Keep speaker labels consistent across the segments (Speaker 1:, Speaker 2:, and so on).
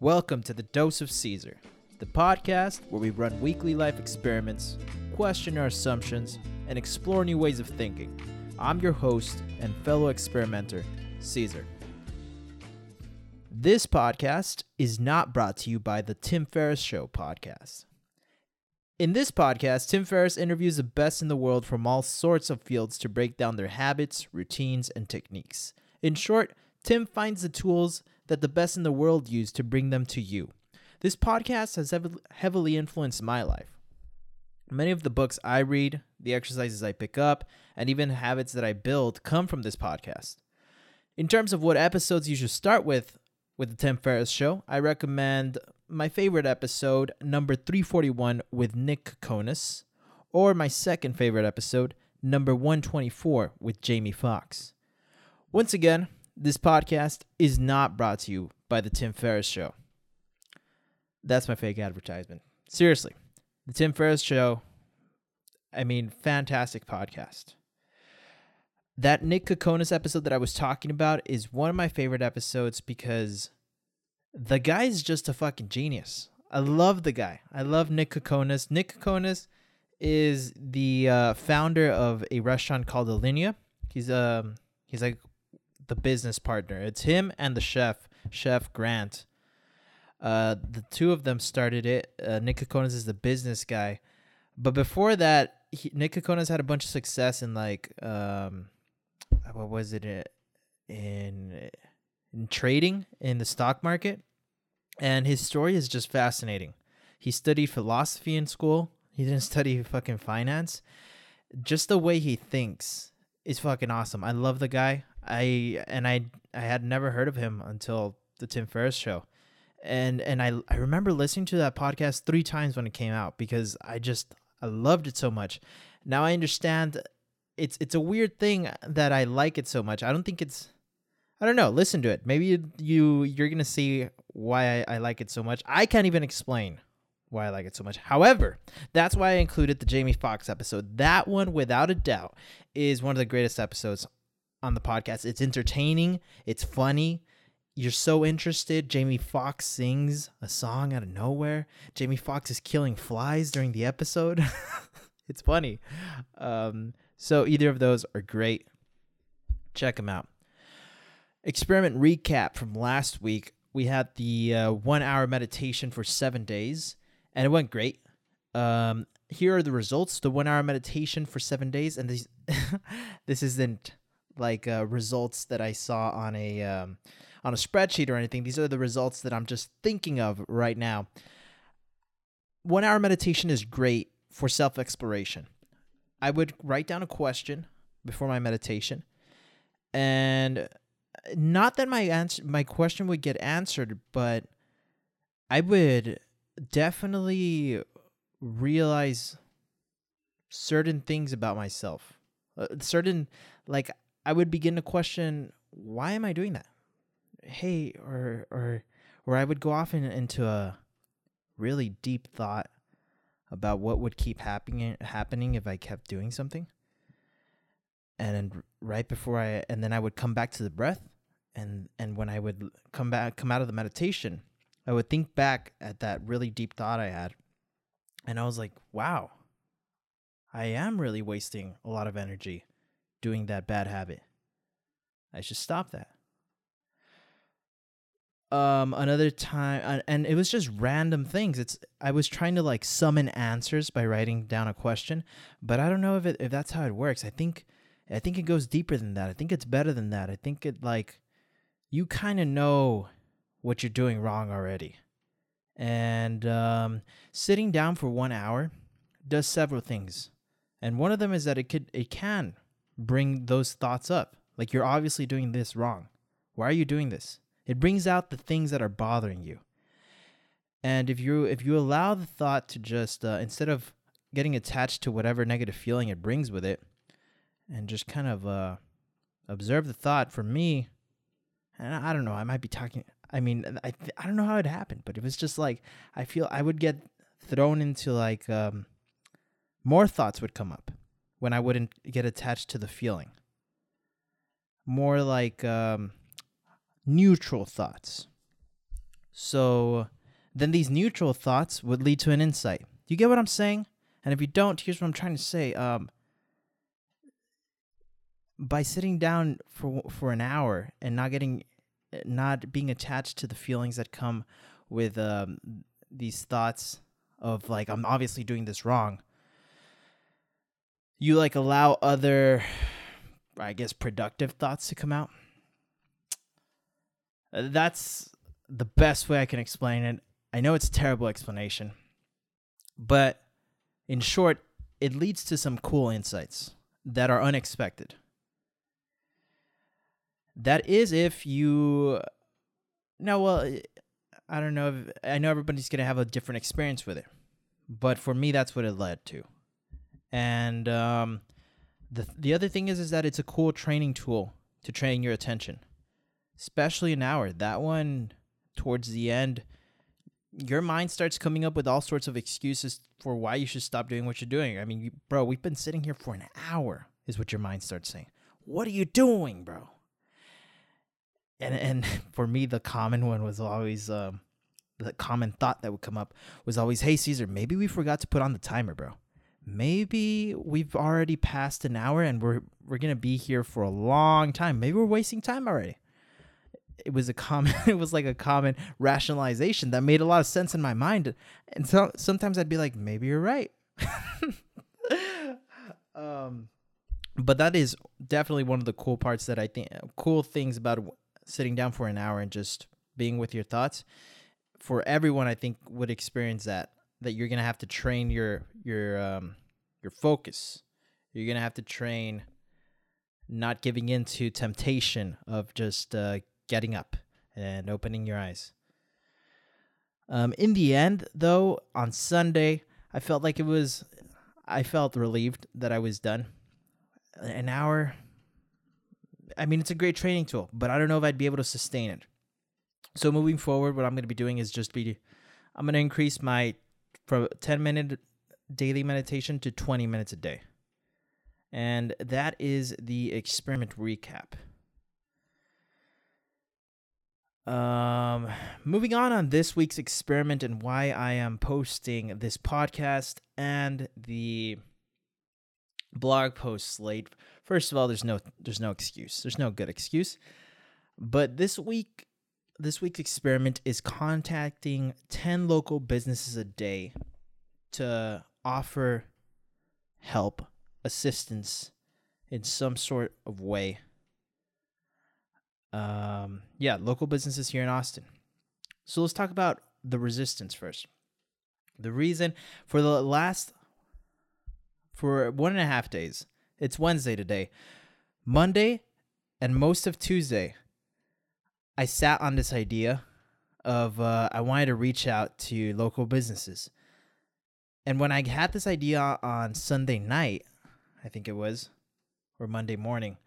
Speaker 1: Welcome to the Dose of Caesar, the podcast where we run weekly life experiments, question our assumptions, and explore new ways of thinking. I'm your host and fellow experimenter, Caesar. This podcast is not brought to you by the Tim Ferriss Show podcast. In this podcast, Tim Ferriss interviews the best in the world from all sorts of fields to break down their habits, routines, and techniques. In short, Tim finds the tools that the best in the world use to bring them to you. This podcast has heav- heavily influenced my life. Many of the books I read, the exercises I pick up, and even habits that I build come from this podcast. In terms of what episodes you should start with with the Tim Ferriss Show, I recommend my favorite episode, number 341, with Nick Kokonas, or my second favorite episode, number 124, with Jamie Foxx. Once again, this podcast is not brought to you by the Tim Ferriss Show. That's my fake advertisement. Seriously, the Tim Ferriss Show, I mean, fantastic podcast. That Nick Kokonas episode that I was talking about is one of my favorite episodes because the guy is just a fucking genius. I love the guy. I love Nick Kokonas. Nick Kokonas is the uh, founder of a restaurant called Alinea. He's um he's like the business partner. It's him and the chef, Chef Grant. Uh, the two of them started it. Uh, Nick Kokonas is the business guy, but before that, he, Nick Kokonas had a bunch of success in like um, what was it in in trading in the stock market, and his story is just fascinating. He studied philosophy in school. He didn't study fucking finance. Just the way he thinks is fucking awesome. I love the guy. I and I I had never heard of him until the Tim Ferriss show. And and I I remember listening to that podcast 3 times when it came out because I just I loved it so much. Now I understand it's it's a weird thing that I like it so much. I don't think it's I don't know. Listen to it. Maybe you, you you're gonna see why I, I like it so much. I can't even explain why I like it so much. However, that's why I included the Jamie Foxx episode. That one, without a doubt, is one of the greatest episodes on the podcast. It's entertaining, it's funny. You're so interested. Jamie Foxx sings a song out of nowhere. Jamie Foxx is killing flies during the episode. it's funny. Um, so either of those are great. Check them out. Experiment recap from last week. We had the uh, one hour meditation for seven days, and it went great. Um, here are the results: the one hour meditation for seven days, and this this isn't like uh, results that I saw on a um, on a spreadsheet or anything. These are the results that I'm just thinking of right now. One hour meditation is great for self exploration. I would write down a question before my meditation, and not that my answer my question would get answered, but I would definitely realize certain things about myself. Uh, certain like I would begin to question why am I doing that? Hey, or or or I would go off in, into a really deep thought about what would keep happening happening if I kept doing something. And right before I and then I would come back to the breath and and when I would come back come out of the meditation, I would think back at that really deep thought I had. And I was like, wow. I am really wasting a lot of energy doing that bad habit. I should stop that. Um, another time, and it was just random things. It's I was trying to like summon answers by writing down a question, but I don't know if it if that's how it works. I think I think it goes deeper than that. I think it's better than that. I think it like you kind of know what you're doing wrong already. And um, sitting down for one hour does several things, and one of them is that it could it can bring those thoughts up. Like you're obviously doing this wrong. Why are you doing this? It brings out the things that are bothering you. And if you if you allow the thought to just uh, instead of getting attached to whatever negative feeling it brings with it, and just kind of uh, observe the thought. For me, and I don't know, I might be talking. I mean, I th- I don't know how it happened, but it was just like I feel I would get thrown into like um, more thoughts would come up when I wouldn't get attached to the feeling. More like um, neutral thoughts. So then these neutral thoughts would lead to an insight. Do you get what I'm saying? And if you don't, here's what I'm trying to say. Um, by sitting down for for an hour and not getting, not being attached to the feelings that come with um, these thoughts of like I'm obviously doing this wrong. You like allow other, I guess, productive thoughts to come out. Uh, that's the best way I can explain it. I know it's a terrible explanation, but in short, it leads to some cool insights that are unexpected. That is if you no well I don't know if, I know everybody's going to have a different experience with it. But for me that's what it led to. And um the the other thing is is that it's a cool training tool to train your attention. Especially an hour. That one towards the end your mind starts coming up with all sorts of excuses for why you should stop doing what you're doing. I mean, you, bro, we've been sitting here for an hour, is what your mind starts saying. What are you doing, bro? And and for me, the common one was always um, the common thought that would come up was always, "Hey, Caesar, maybe we forgot to put on the timer, bro. Maybe we've already passed an hour and we're we're gonna be here for a long time. Maybe we're wasting time already." it was a common it was like a common rationalization that made a lot of sense in my mind and so sometimes i'd be like maybe you're right um but that is definitely one of the cool parts that i think cool things about sitting down for an hour and just being with your thoughts for everyone i think would experience that that you're gonna have to train your your um your focus you're gonna have to train not giving in to temptation of just uh, getting up and opening your eyes. Um, in the end, though, on Sunday, I felt like it was, I felt relieved that I was done. An hour, I mean, it's a great training tool, but I don't know if I'd be able to sustain it. So moving forward, what I'm going to be doing is just be, I'm going to increase my from 10 minute daily meditation to 20 minutes a day. And that is the experiment recap. Um, moving on on this week's experiment and why I am posting this podcast and the blog post slate. First of all, there's no there's no excuse. There's no good excuse. But this week this week's experiment is contacting 10 local businesses a day to offer help, assistance in some sort of way um, yeah, local businesses here in Austin. So let's talk about the resistance first. The reason for the last for one and a half days, it's Wednesday today. Monday and most of Tuesday, I sat on this idea of uh, I wanted to reach out to local businesses. And when I had this idea on Sunday night, I think it was, or Monday morning,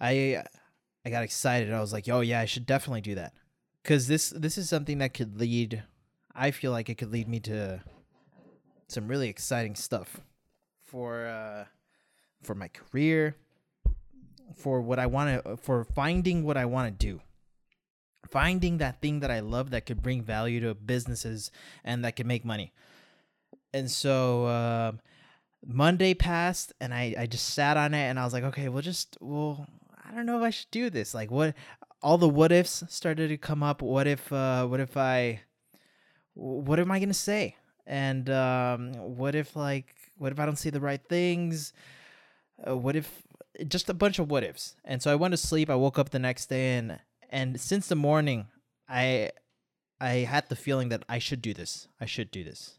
Speaker 1: I I got excited. I was like, "Oh yeah, I should definitely do that," because this this is something that could lead. I feel like it could lead me to some really exciting stuff for uh, for my career, for what I want to, for finding what I want to do, finding that thing that I love that could bring value to businesses and that could make money. And so uh, Monday passed, and I I just sat on it, and I was like, okay, we'll just we'll I don't know if I should do this. Like what all the what ifs started to come up. What if uh what if I what am I going to say? And um what if like what if I don't say the right things? Uh, what if just a bunch of what ifs. And so I went to sleep. I woke up the next day and and since the morning I I had the feeling that I should do this. I should do this.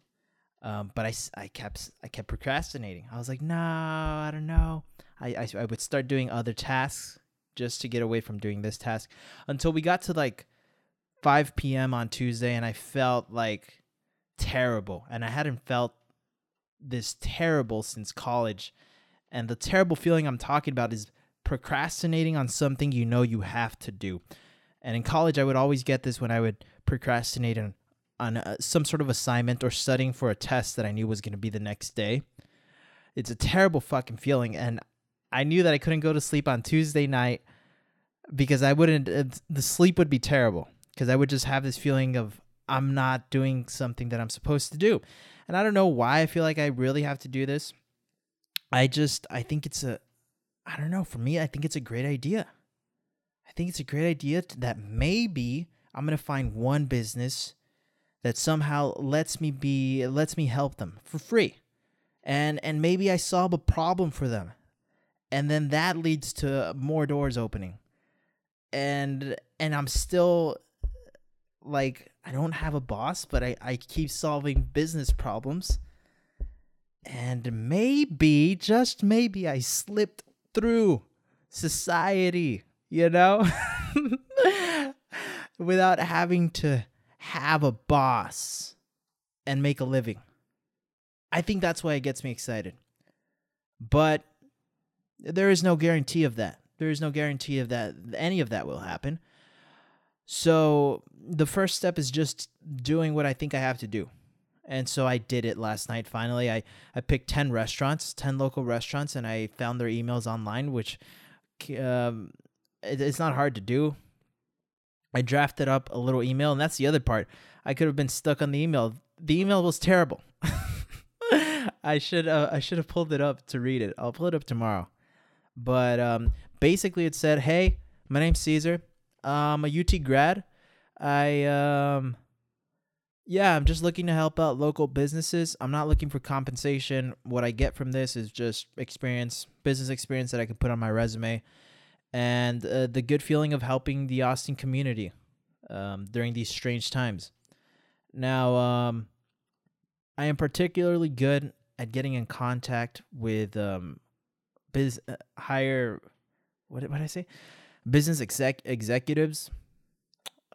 Speaker 1: Um, but I, I kept I kept procrastinating. I was like, no, I don't know. I, I, I would start doing other tasks just to get away from doing this task until we got to like 5 p.m. on Tuesday and I felt like terrible. And I hadn't felt this terrible since college. And the terrible feeling I'm talking about is procrastinating on something you know you have to do. And in college, I would always get this when I would procrastinate on, on uh, some sort of assignment or studying for a test that I knew was going to be the next day. It's a terrible fucking feeling. And I knew that I couldn't go to sleep on Tuesday night because I wouldn't. Uh, the sleep would be terrible because I would just have this feeling of I'm not doing something that I'm supposed to do. And I don't know why I feel like I really have to do this. I just I think it's a I don't know, for me I think it's a great idea. I think it's a great idea that maybe I'm going to find one business that somehow lets me be lets me help them for free. And and maybe I solve a problem for them. And then that leads to more doors opening. And and I'm still like I don't have a boss, but I, I keep solving business problems. And maybe, just maybe, I slipped through society, you know? Without having to have a boss and make a living. I think that's why it gets me excited. But there is no guarantee of that. There is no guarantee of that any of that will happen. So the first step is just doing what I think I have to do. And so I did it last night. Finally, I, I picked 10 restaurants, 10 local restaurants, and I found their emails online, which um, it, it's not hard to do. I drafted up a little email, and that's the other part. I could have been stuck on the email. The email was terrible. I should uh, I should have pulled it up to read it. I'll pull it up tomorrow. But um, basically, it said, "Hey, my name's Caesar. I'm a UT grad. I um yeah, I'm just looking to help out local businesses. I'm not looking for compensation. What I get from this is just experience, business experience that I can put on my resume, and uh, the good feeling of helping the Austin community um, during these strange times. Now, um, I am particularly good at getting in contact with um, biz uh, higher. What did, what did I say? business exec executives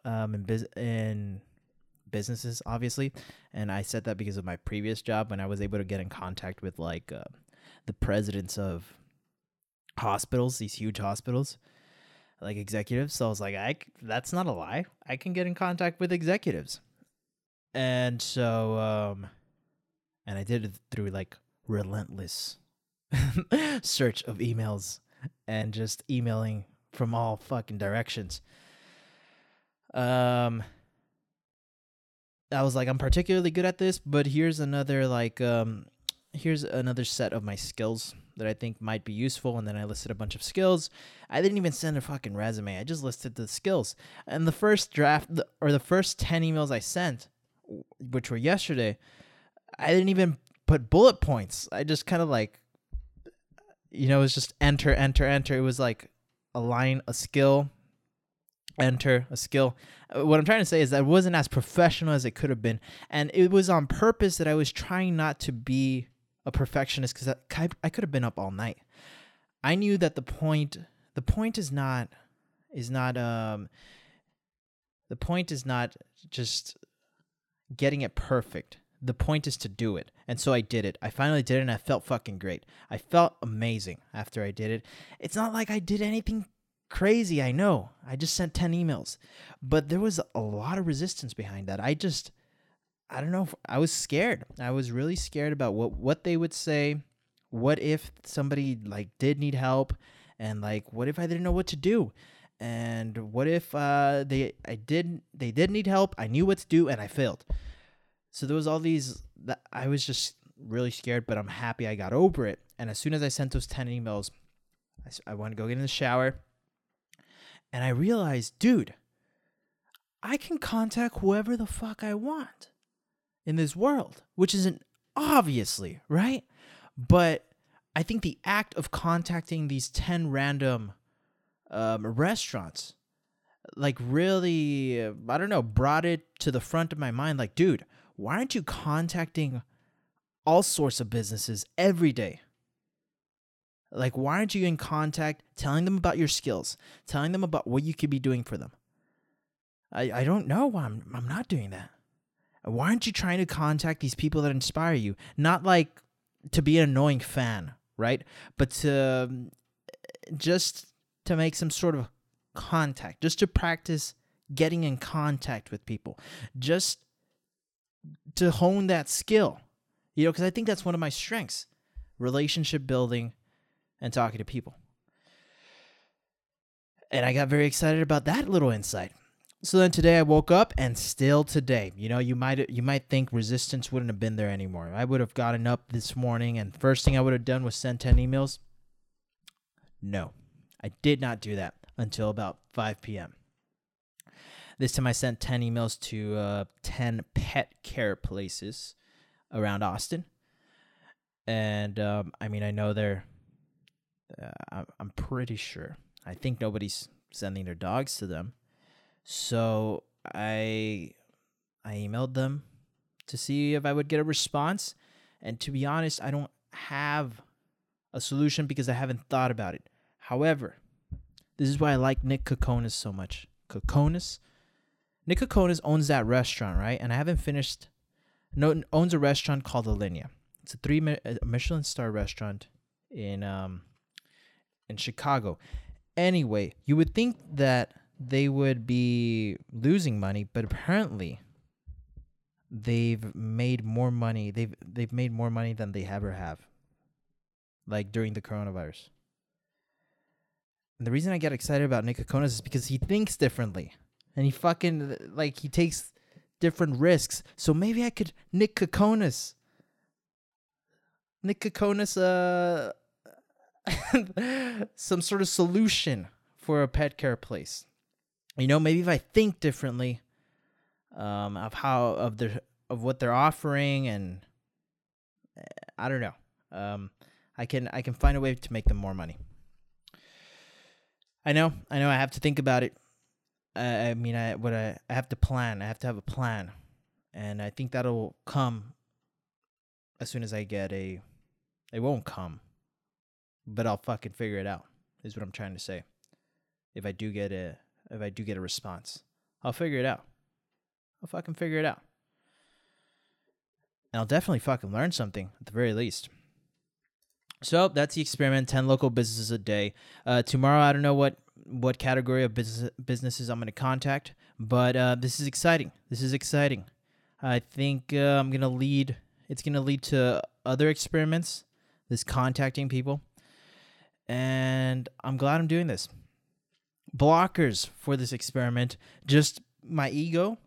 Speaker 1: um in biz in businesses obviously and i said that because of my previous job when i was able to get in contact with like uh, the presidents of hospitals these huge hospitals like executives. So i was like i that's not a lie. I can get in contact with executives. And so um and i did it through like relentless search of emails and just emailing from all fucking directions. Um I was like I'm particularly good at this, but here's another like um here's another set of my skills that I think might be useful and then I listed a bunch of skills. I didn't even send a fucking resume. I just listed the skills. And the first draft or the first 10 emails I sent which were yesterday, I didn't even put bullet points. I just kind of like you know, it was just enter, enter, enter. It was like align a skill, enter a skill. Uh, what I'm trying to say is that it wasn't as professional as it could have been. And it was on purpose that I was trying not to be a perfectionist because I, I could have been up all night. I knew that the point the point is not is not um the point is not just getting it perfect. The point is to do it. And so I did it. I finally did it and I felt fucking great. I felt amazing after I did it. It's not like I did anything crazy, I know. I just sent 10 emails. But there was a lot of resistance behind that. I just I don't know, I was scared. I was really scared about what what they would say. What if somebody like did need help and like what if I didn't know what to do? And what if uh they I did they did need help, I knew what to do and I failed. So there was all these that I was just really scared, but I'm happy I got over it. And as soon as I sent those 10 emails, I, I went to go get in the shower. And I realized, dude, I can contact whoever the fuck I want in this world, which isn't obviously, right? But I think the act of contacting these 10 random um, restaurants, like, really, I don't know, brought it to the front of my mind. Like, dude, why aren't you contacting all sorts of businesses every day? Like, why aren't you in contact telling them about your skills, telling them about what you could be doing for them? I, I don't know why I'm, I'm not doing that. Why aren't you trying to contact these people that inspire you? Not like to be an annoying fan, right? But to um, just to make some sort of contact, just to practice getting in contact with people, just to hone that skill. You know, because I think that's one of my strengths relationship building and talking to people. And I got very excited about that little insight. So then today I woke up and still today, you know, you might you might think resistance wouldn't have been there anymore. I would have gotten up this morning and first thing I would have done was send 10 emails. No. I did not do that until about 5 p.m. This time I sent 10 emails to uh, 10 pet care places around Austin. And um, I mean, I know they're, uh, I'm pretty sure. I think nobody's sending their dogs to them so I I emailed them to see if I would get a response. And to be honest, I don't have a solution because I haven't thought about it. However, this is why I like Nick Kokonas so much. Kokonas? Nick Kokonas owns that restaurant, right? And I haven't finished. No, owns a restaurant called Alinea. It's a three Michelin star restaurant in um in Chicago. Anyway, you would think that they would be losing money, but apparently they've made more money. They've they've made more money than they ever have. Like during the coronavirus. And the reason I get excited about Nick Kokonas is because he thinks differently. And he fucking like he takes different risks. So maybe I could Nick Kokonas. Nick Kokonas uh some sort of solution for a pet care place you know, maybe if I think differently um, of how of their of what they're offering, and I don't know, um, I can I can find a way to make them more money. I know, I know, I have to think about it. I, I mean, I what I, I have to plan. I have to have a plan, and I think that'll come as soon as I get a. It won't come, but I'll fucking figure it out. Is what I'm trying to say. If I do get a if I do get a response. I'll figure it out. I'll fucking figure it out. And I'll definitely fucking learn something at the very least. So that's the experiment. Ten local businesses a day. Uh, tomorrow, I don't know what what category of business businesses I'm going to contact, but uh, this is exciting. This is exciting. I think uh, I'm going to lead. It's going to lead to other experiments. This contacting people, and I'm glad I'm doing this blockers for this experiment just my ego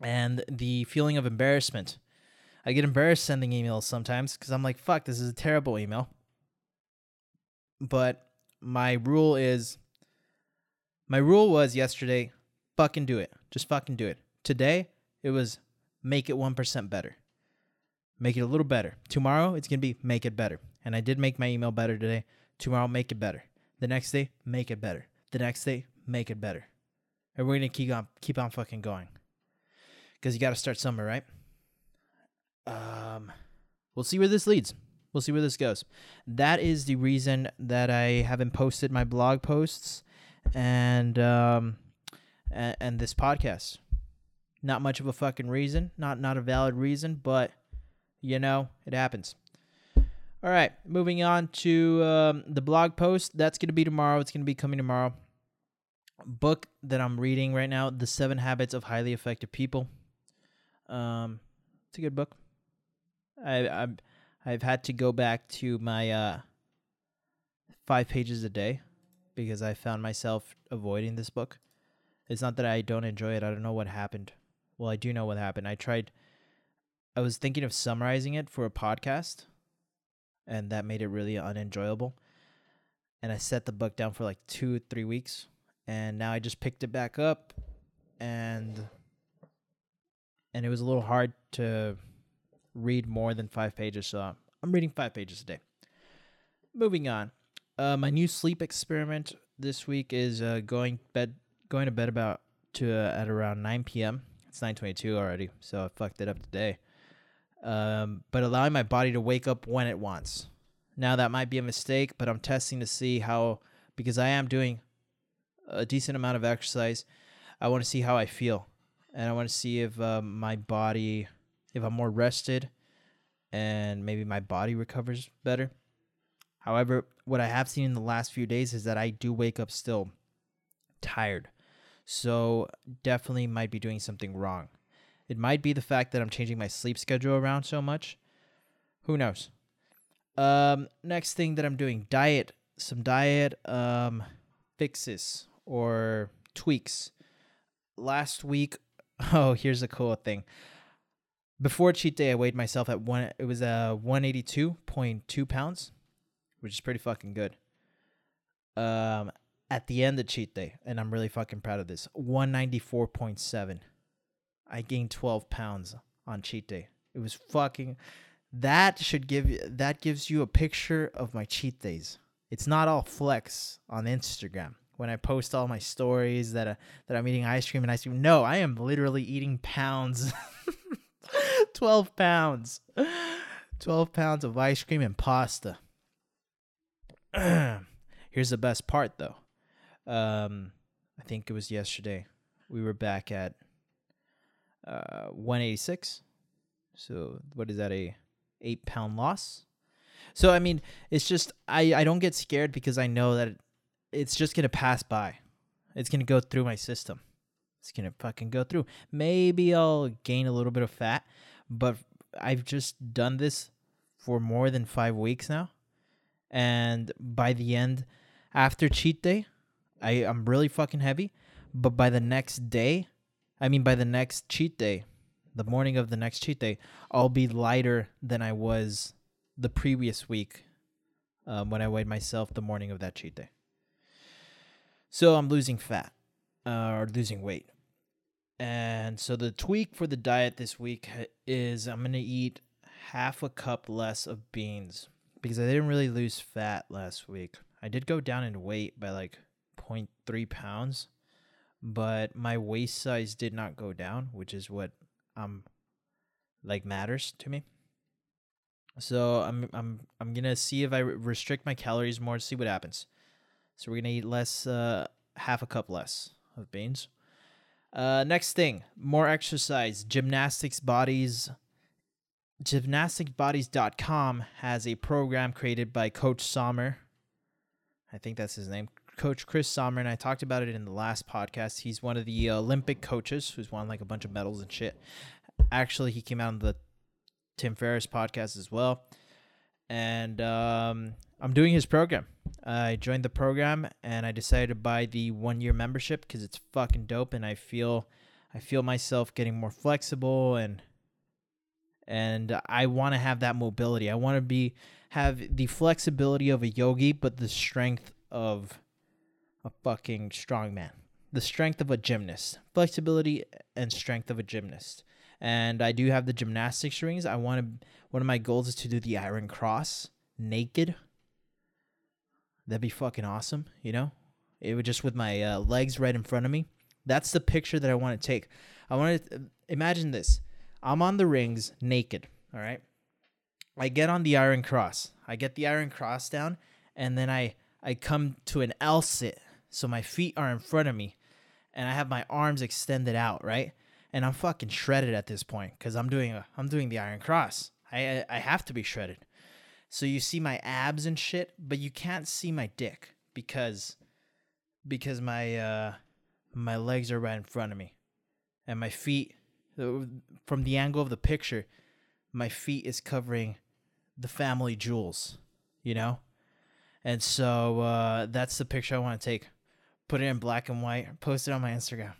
Speaker 1: and the feeling of embarrassment. I get embarrassed sending emails sometimes because I'm like, fuck, this is a terrible email. But my rule is my rule was yesterday, fucking do it. Just fucking do it. Today, it was make it 1% better. Make it a little better. Tomorrow, it's going to be make it better. And I did make my email better today. Tomorrow, make it better. The next day, make it better the next day, make it better. And we're gonna keep on keep on fucking going. Cause you gotta start somewhere, right? Um we'll see where this leads. We'll see where this goes. That is the reason that I haven't posted my blog posts and um and, and this podcast. Not much of a fucking reason, not not a valid reason, but you know, it happens. All right, moving on to um, the blog post. That's going to be tomorrow. It's going to be coming tomorrow. Book that I'm reading right now, The Seven Habits of Highly Effective People. Um, it's a good book. I I've I've had to go back to my uh, five pages a day because I found myself avoiding this book. It's not that I don't enjoy it. I don't know what happened. Well, I do know what happened. I tried. I was thinking of summarizing it for a podcast and that made it really unenjoyable. And I set the book down for like two, three weeks, and now I just picked it back up, and and it was a little hard to read more than five pages. So I'm reading five pages a day. Moving on, uh, my new sleep experiment this week is uh, going bed going to bed about to uh, at around 9 p.m. It's 9:22 already, so I fucked it up today um, but allowing my body to wake up when it wants. Now that might be a mistake, but I'm testing to see how because I am doing a decent amount of exercise. I want to see how I feel, and I want to see if uh, my body, if I'm more rested, and maybe my body recovers better. However, what I have seen in the last few days is that I do wake up still tired. So definitely might be doing something wrong. It might be the fact that I'm changing my sleep schedule around so much. Who knows? Um, next thing that I'm doing diet, some diet um, fixes or tweaks. Last week, oh, here's a cool thing. Before cheat day, I weighed myself at one. It was uh, a 182.2 pounds, which is pretty fucking good. Um, at the end of cheat day, and I'm really fucking proud of this. 194.7. I gained twelve pounds on cheat day. It was fucking. That should give you. That gives you a picture of my cheat days. It's not all flex on Instagram when I post all my stories that uh, that I'm eating ice cream and ice cream. No, I am literally eating pounds. 12 pounds. 12 pounds of ice cream and pasta. Here's the best part though. Um I think it was yesterday. We were back at uh 186. So what is that a 8 pound loss? So I mean, it's just I I don't get scared because I know that it's just gonna pass by. It's gonna go through my system. It's gonna fucking go through. Maybe I'll gain a little bit of fat, but I've just done this for more than five weeks now, and by the end, after cheat day, I I'm really fucking heavy. But by the next day, I mean by the next cheat day, the morning of the next cheat day, I'll be lighter than I was the previous week um, when I weighed myself the morning of that cheat day. So I'm losing fat uh, or losing weight. And so the tweak for the diet this week is I'm going to eat half a cup less of beans because I didn't really lose fat last week. I did go down in weight by like 0.3 pounds, but my waist size did not go down, which is what um like matters to me. So I'm I'm I'm gonna see if I restrict my calories more to see what happens. So we're gonna eat less, uh, half a cup less of beans. Uh, next thing, more exercise. Gymnastics Bodies. Gymnasticbodies.com has a program created by Coach Sommer. I think that's his name. Coach Chris Sommer, and I talked about it in the last podcast. He's one of the Olympic coaches who's won like a bunch of medals and shit. Actually, he came out on the Tim Ferriss podcast as well. And um, I'm doing his program. I joined the program and I decided to buy the one year membership because it's fucking dope and I feel I feel myself getting more flexible and and I want to have that mobility. I want to be have the flexibility of a yogi but the strength of a fucking strongman. The strength of a gymnast. Flexibility and strength of a gymnast. And I do have the gymnastics rings. I want to one of my goals is to do the iron cross naked That'd be fucking awesome, you know? It would just with my uh, legs right in front of me. That's the picture that I want to take. I want to imagine this. I'm on the rings naked, all right? I get on the iron cross. I get the iron cross down and then I I come to an L sit. So my feet are in front of me and I have my arms extended out, right? And I'm fucking shredded at this point cuz I'm doing a I'm doing the iron cross. I I have to be shredded. So you see my abs and shit, but you can't see my dick because because my uh my legs are right in front of me. And my feet from the angle of the picture, my feet is covering the family jewels, you know? And so uh that's the picture I want to take. Put it in black and white, post it on my Instagram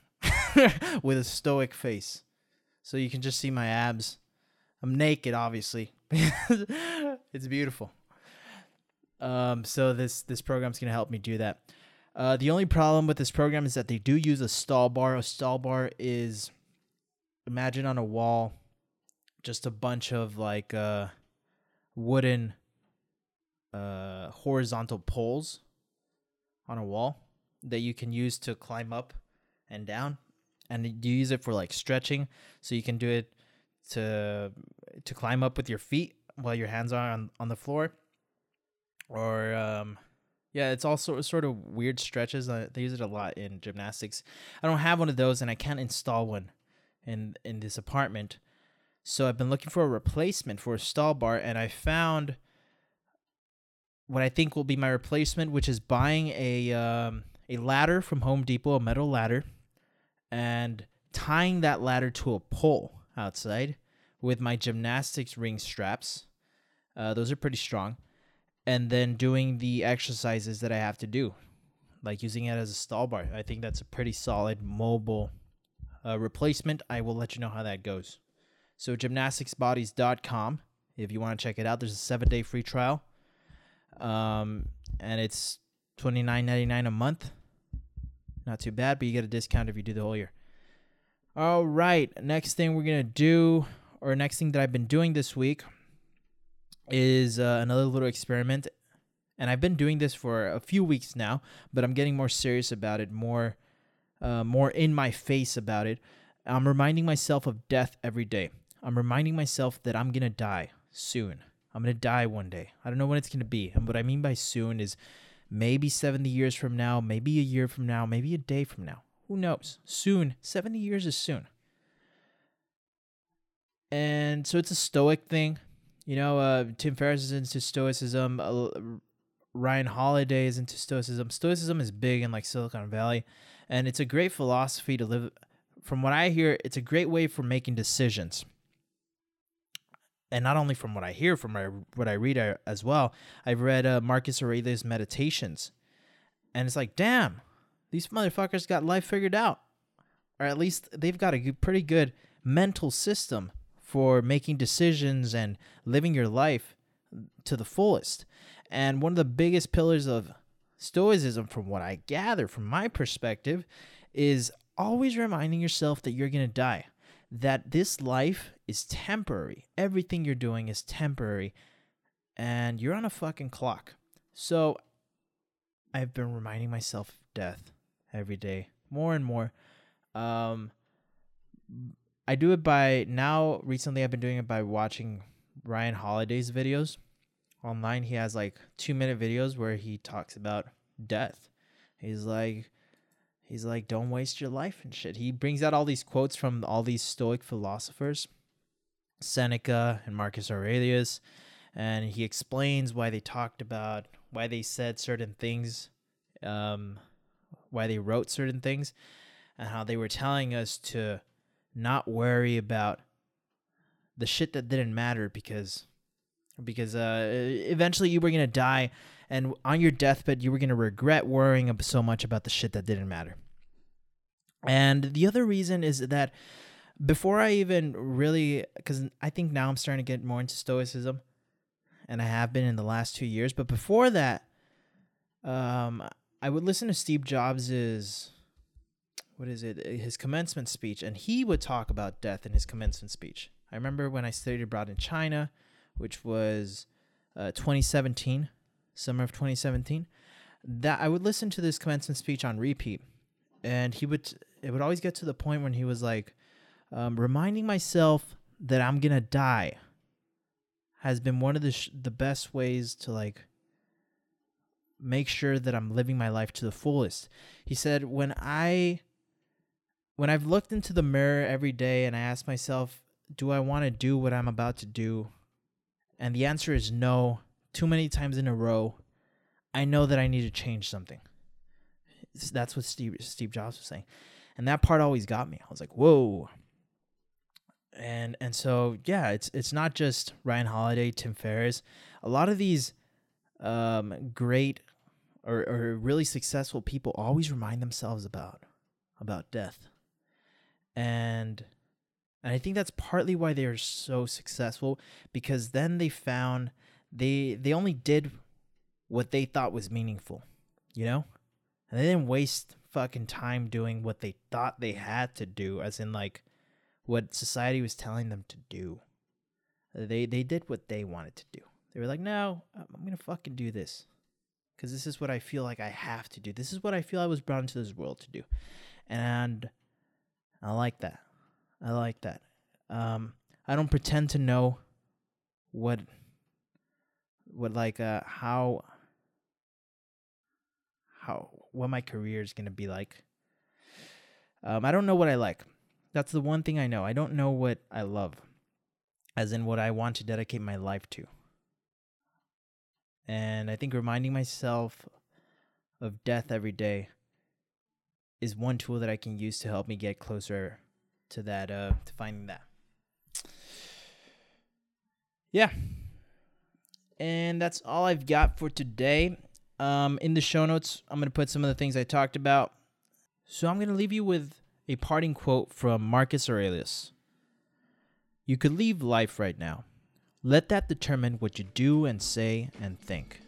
Speaker 1: with a stoic face. So you can just see my abs. I'm naked obviously. it's beautiful. Um, so this this program's gonna help me do that. Uh, the only problem with this program is that they do use a stall bar. A stall bar is imagine on a wall, just a bunch of like uh, wooden uh, horizontal poles on a wall that you can use to climb up and down, and you use it for like stretching. So you can do it to to climb up with your feet while your hands are on, on the floor. Or um yeah, it's also sort of weird stretches. Uh, they use it a lot in gymnastics. I don't have one of those and I can't install one in in this apartment. So I've been looking for a replacement for a stall bar and I found what I think will be my replacement, which is buying a um, a ladder from Home Depot, a metal ladder, and tying that ladder to a pole outside with my gymnastics ring straps. Uh, those are pretty strong. And then doing the exercises that I have to do, like using it as a stall bar. I think that's a pretty solid mobile uh, replacement, I will let you know how that goes. So gymnasticsbodies.com if you want to check it out. There's a seven day free trial, um, and it's $29.99 a month. Not too bad, but you get a discount if you do the whole year. All right, next thing we're gonna do, or next thing that I've been doing this week, is uh, another little experiment, and I've been doing this for a few weeks now, but I'm getting more serious about it, more, uh, more in my face about it. I'm reminding myself of death every day. I'm reminding myself that I'm gonna die soon. I'm gonna die one day. I don't know when it's gonna be, and what I mean by soon is maybe 70 years from now, maybe a year from now, maybe a day from now. Who knows? Soon. 70 years is soon. And so it's a stoic thing. You know, uh, Tim Ferriss is into stoicism. Uh, Ryan Holiday is into stoicism. Stoicism is big in like Silicon Valley, and it's a great philosophy to live. From what I hear, it's a great way for making decisions. And not only from what I hear, from what I read uh, as well. I've read uh, Marcus Aurelius' Meditations, and it's like, damn, these motherfuckers got life figured out, or at least they've got a pretty good mental system for making decisions and living your life to the fullest. And one of the biggest pillars of Stoicism, from what I gather from my perspective, is always reminding yourself that you're going to die, that this life is temporary. Everything you're doing is temporary, and you're on a fucking clock. So I've been reminding myself of death every day, more and more. Um, I do it by now. Recently, I've been doing it by watching Ryan Holiday's videos online. He has like two minute videos where he talks about death. He's like, he's like, don't waste your life and shit. He brings out all these quotes from all these Stoic philosophers, Seneca and Marcus Aurelius, and he explains why they talked about why they said certain things, um, why they wrote certain things, and how they were telling us to not worry about the shit that didn't matter because because uh, eventually you were gonna die, and on your deathbed you were gonna regret worrying so much about the shit that didn't matter. And the other reason is that before I even really, because I think now I'm starting to get more into Stoicism, and I have been in the last two years. But before that, um, I would listen to Steve Jobs's what is it his commencement speech and he would talk about death in his commencement speech i remember when i studied abroad in china which was uh, 2017 summer of 2017 that i would listen to this commencement speech on repeat and he would it would always get to the point when he was like um, reminding myself that i'm gonna die has been one of the sh- the best ways to like make sure that i'm living my life to the fullest he said when i when I've looked into the mirror every day and I ask myself, do I want to do what I'm about to do? And the answer is no, too many times in a row, I know that I need to change something. That's what Steve Steve Jobs was saying. And that part always got me. I was like, "Whoa." And and so yeah, it's it's not just Ryan Holiday, Tim Ferriss. A lot of these um, great or, or really successful people always remind themselves about about death and and I think that's partly why they are so successful because then they found they they only did what they thought was meaningful, you know? And they didn't waste fucking time doing what they thought they had to do as in like what society was telling them to do. They they did what they wanted to do. They were like, "No, I'm going to fucking do this." Cuz this is what I feel like I have to do. This is what I feel I was brought into this world to do. And I like that. I like that. Um, I don't pretend to know what what like uh how how what my career is gonna be like. Um, I don't know what I like. That's the one thing I know. I don't know what I love, as in what I want to dedicate my life to. And I think reminding myself of death every day is one tool that I can use to help me get closer to that uh to finding that. Yeah. And that's all I've got for today. Um in the show notes, I'm going to put some of the things I talked about. So I'm going to leave you with a parting quote from Marcus Aurelius You could leave life right now. Let that determine what you do and say and think.